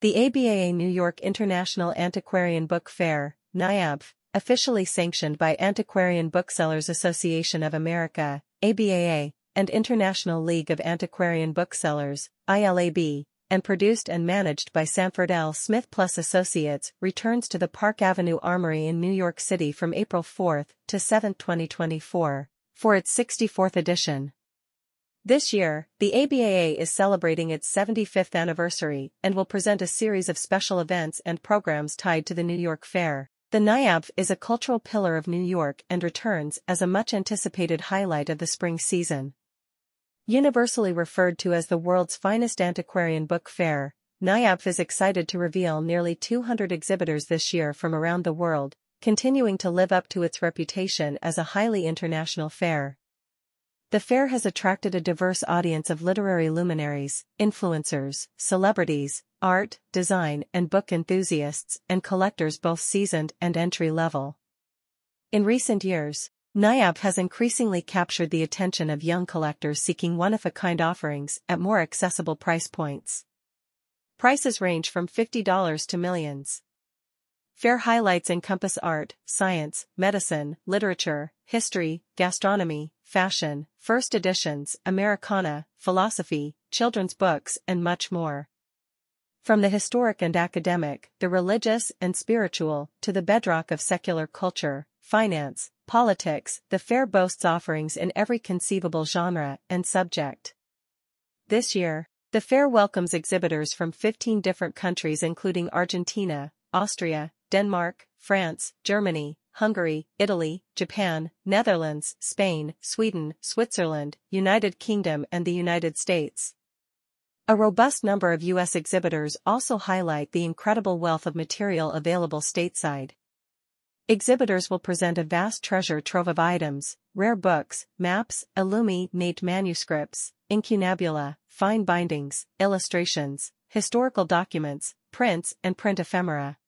The ABAA New York International Antiquarian Book Fair, NIABF, officially sanctioned by Antiquarian Booksellers Association of America, ABAA, and International League of Antiquarian Booksellers, ILAB, and produced and managed by Sanford L. Smith Plus Associates, returns to the Park Avenue Armory in New York City from April 4 to 7, 2024, for its 64th edition. This year, the ABAA is celebrating its 75th anniversary and will present a series of special events and programs tied to the New York Fair. The NIABF is a cultural pillar of New York and returns as a much-anticipated highlight of the spring season. Universally referred to as the world's finest antiquarian book fair, NIABF is excited to reveal nearly 200 exhibitors this year from around the world, continuing to live up to its reputation as a highly international fair. The fair has attracted a diverse audience of literary luminaries, influencers, celebrities, art, design and book enthusiasts and collectors both seasoned and entry-level. In recent years, NIABF has increasingly captured the attention of young collectors seeking one-of-a-kind offerings at more accessible price points. Prices range from $50 to millions. Fair highlights encompass art, science, medicine, literature, history, gastronomy, fashion, first editions, Americana, philosophy, children's books, and much more. From the historic and academic, the religious and spiritual, to the bedrock of secular culture, finance, politics, the fair boasts offerings in every conceivable genre and subject. This year, the fair welcomes exhibitors from 15 different countries including Argentina, Austria, Denmark, France, Germany, Hungary, Italy, Japan, Netherlands, Spain, Sweden, Switzerland, United Kingdom and the United States. A robust number of U.S. exhibitors also highlight the incredible wealth of material available stateside. Exhibitors will present a vast treasure trove of items, rare books, maps, illuminate manuscripts, incunabula, fine bindings, illustrations, historical documents, prints and print ephemera.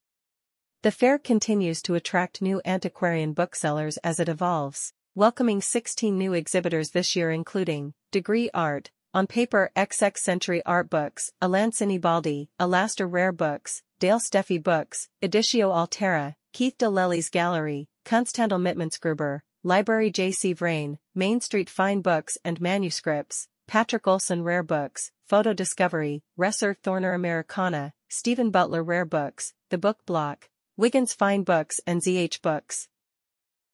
The fair continues to attract new antiquarian booksellers as it evolves, welcoming 16 new exhibitors this year including, Degree Art, On Paper XX Century Art Books, Alancini Baldi, Alaster Rare Books, Dale Steffi Books, Editio Altera, Keith de Lellis Gallery, Kunsthandel Mittmansgruber, Library J.C. Vrain, Main Street Fine Books and Manuscripts, Patrick Olson Rare Books, Photo Discovery, Resser Thorner Americana, Stephen Butler Rare Books, The Book Block, Wiggins Fine Books and ZH Books.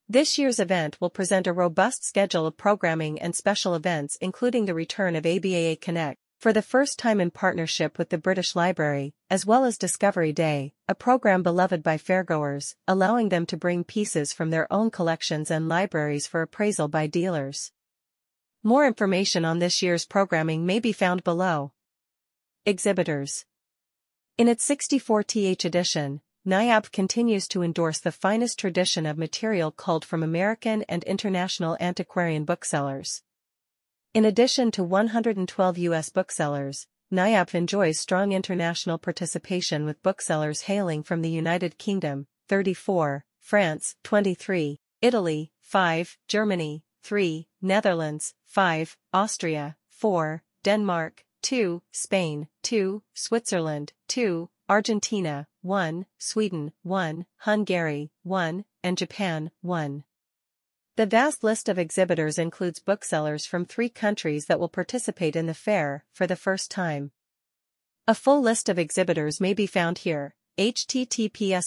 This year's event will present a robust schedule of programming and special events including the return of ABAA Connect, for the first time in partnership with the British Library, as well as Discovery Day, a program beloved by fairgoers, allowing them to bring pieces from their own collections and libraries for appraisal by dealers. More information on this year's programming may be found below. Exhibitors In its 64th edition, NIABF continues to endorse the finest tradition of material culled from American and international antiquarian booksellers. In addition to 112 U.S. booksellers, NIABF enjoys strong international participation with booksellers hailing from the United Kingdom, 34, France, 23, Italy, 5, Germany, 3, Netherlands, 5, Austria, 4, Denmark, 2, Spain, 2, Switzerland, 2, Argentina, 1, Sweden, 1, Hungary, 1, and Japan, 1. The vast list of exhibitors includes booksellers from three countries that will participate in the fair for the first time. A full list of exhibitors may be found here, https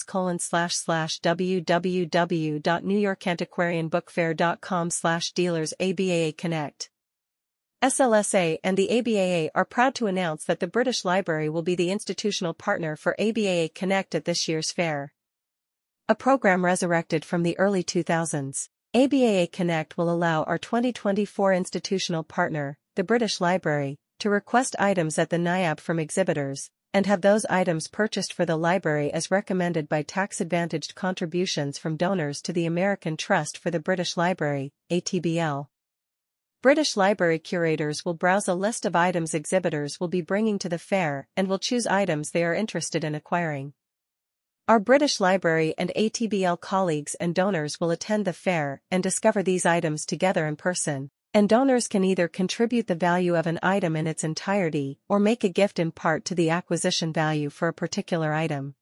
www.newyorkantiquarianbookfair.com dealers ABAA Connect. SLSA and the ABAA are proud to announce that the British Library will be the institutional partner for ABAA Connect at this year's fair. A program resurrected from the early 2000s, ABAA Connect will allow our 2024 institutional partner, the British Library, to request items at the NIABF from exhibitors, and have those items purchased for the library as recommended by tax-advantaged contributions from donors to the American Trust for the British Library, ATBL. British Library curators will browse a list of items exhibitors will be bringing to the fair and will choose items they are interested in acquiring. Our British Library and ATBL colleagues and donors will attend the fair and discover these items together in person. And donors can either contribute the value of an item in its entirety or make a gift in part to the acquisition value for a particular item.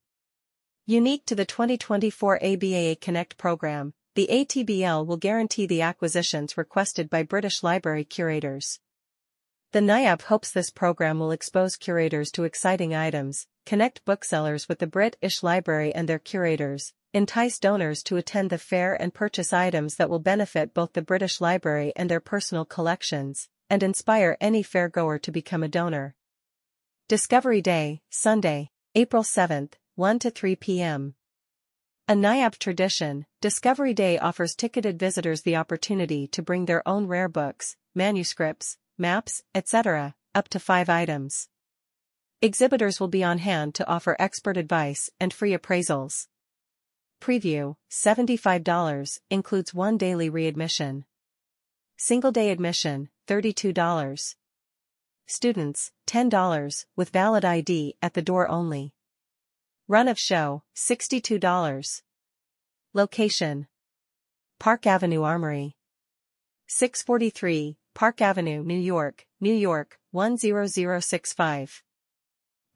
Unique to the 2024 ABAA Connect program, the ATBL will guarantee the acquisitions requested by British Library curators. The NIAB hopes this program will expose curators to exciting items, connect booksellers with the British Library and their curators, entice donors to attend the fair and purchase items that will benefit both the British Library and their personal collections, and inspire any fairgoer to become a donor. Discovery Day, Sunday, April 7th, 1 to 3 p.m. A NIAB tradition, Discovery Day offers ticketed visitors the opportunity to bring their own rare books, manuscripts, maps, etc., up to five items. Exhibitors will be on hand to offer expert advice and free appraisals. Preview, $75, includes one daily readmission. Single day admission, $32. Students, $10, with valid ID at the door only. Run of show, $62. Location. Park Avenue Armory. 643, Park Avenue, New York, New York, 10065.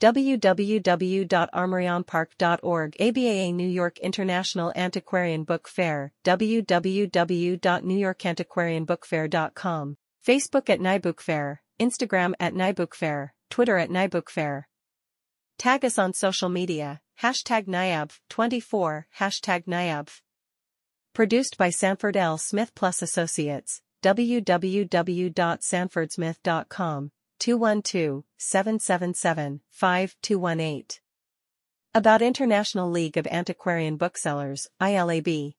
www.armoryonpark.org ABAA New York International Antiquarian Book Fair www.newyorkantiquarianbookfair.com Facebook at NYBook Fair, Instagram at NYBook Fair, Twitter at NYBook Fair. Tag us on social media, hashtag NIAB24, hashtag NIAB. Produced by Sanford L. Smith Plus Associates www.sanfordsmith.com, 212-777-5218. About International League of Antiquarian Booksellers, ILAB.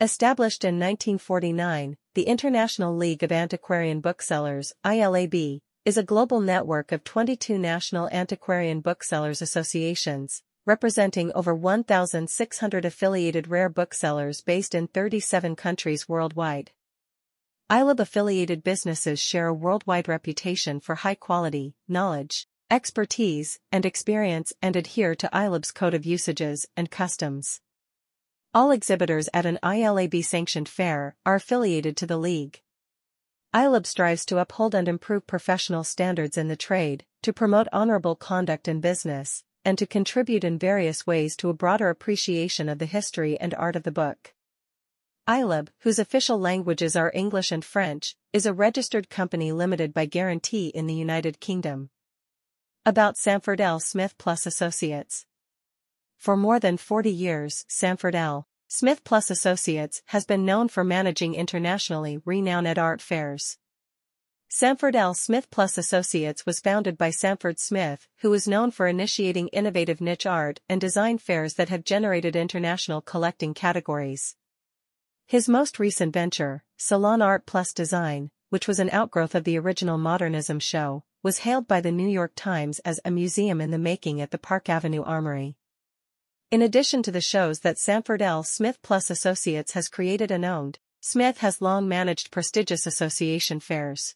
Established in 1949, the International League of Antiquarian Booksellers, ILAB, is a global network of 22 national antiquarian booksellers associations, representing over 1,600 affiliated rare booksellers based in 37 countries worldwide. ILAB-affiliated businesses share a worldwide reputation for high quality, knowledge, expertise, and experience and adhere to ILAB's code of usages and customs. All exhibitors at an ILAB-sanctioned fair are affiliated to the league. ILAB strives to uphold and improve professional standards in the trade, to promote honorable conduct in business, and to contribute in various ways to a broader appreciation of the history and art of the book. ILAB, whose official languages are English and French, is a registered company limited by guarantee in the United Kingdom. About Sanford L. Smith Plus Associates. For more than 40 years, Sanford L. Smith Plus Associates has been known for managing internationally renowned art fairs. Sanford L. Smith Plus Associates was founded by Sanford Smith, who is known for initiating innovative niche art and design fairs that have generated international collecting categories. His most recent venture, Salon Art Plus Design, which was an outgrowth of the original Modernism show, was hailed by the New York Times as a museum in the making at the Park Avenue Armory. In addition to the shows that Sanford L. Smith Plus Associates has created and owned, Smith has long managed prestigious association fairs.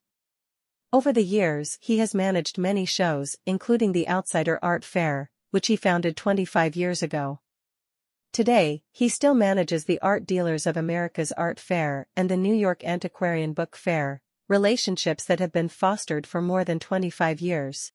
Over the years, he has managed many shows, including the Outsider Art Fair, which he founded 25 years ago. Today, he still manages the Art Dealers of America's Art Fair and the New York Antiquarian Book Fair, relationships that have been fostered for more than 25 years.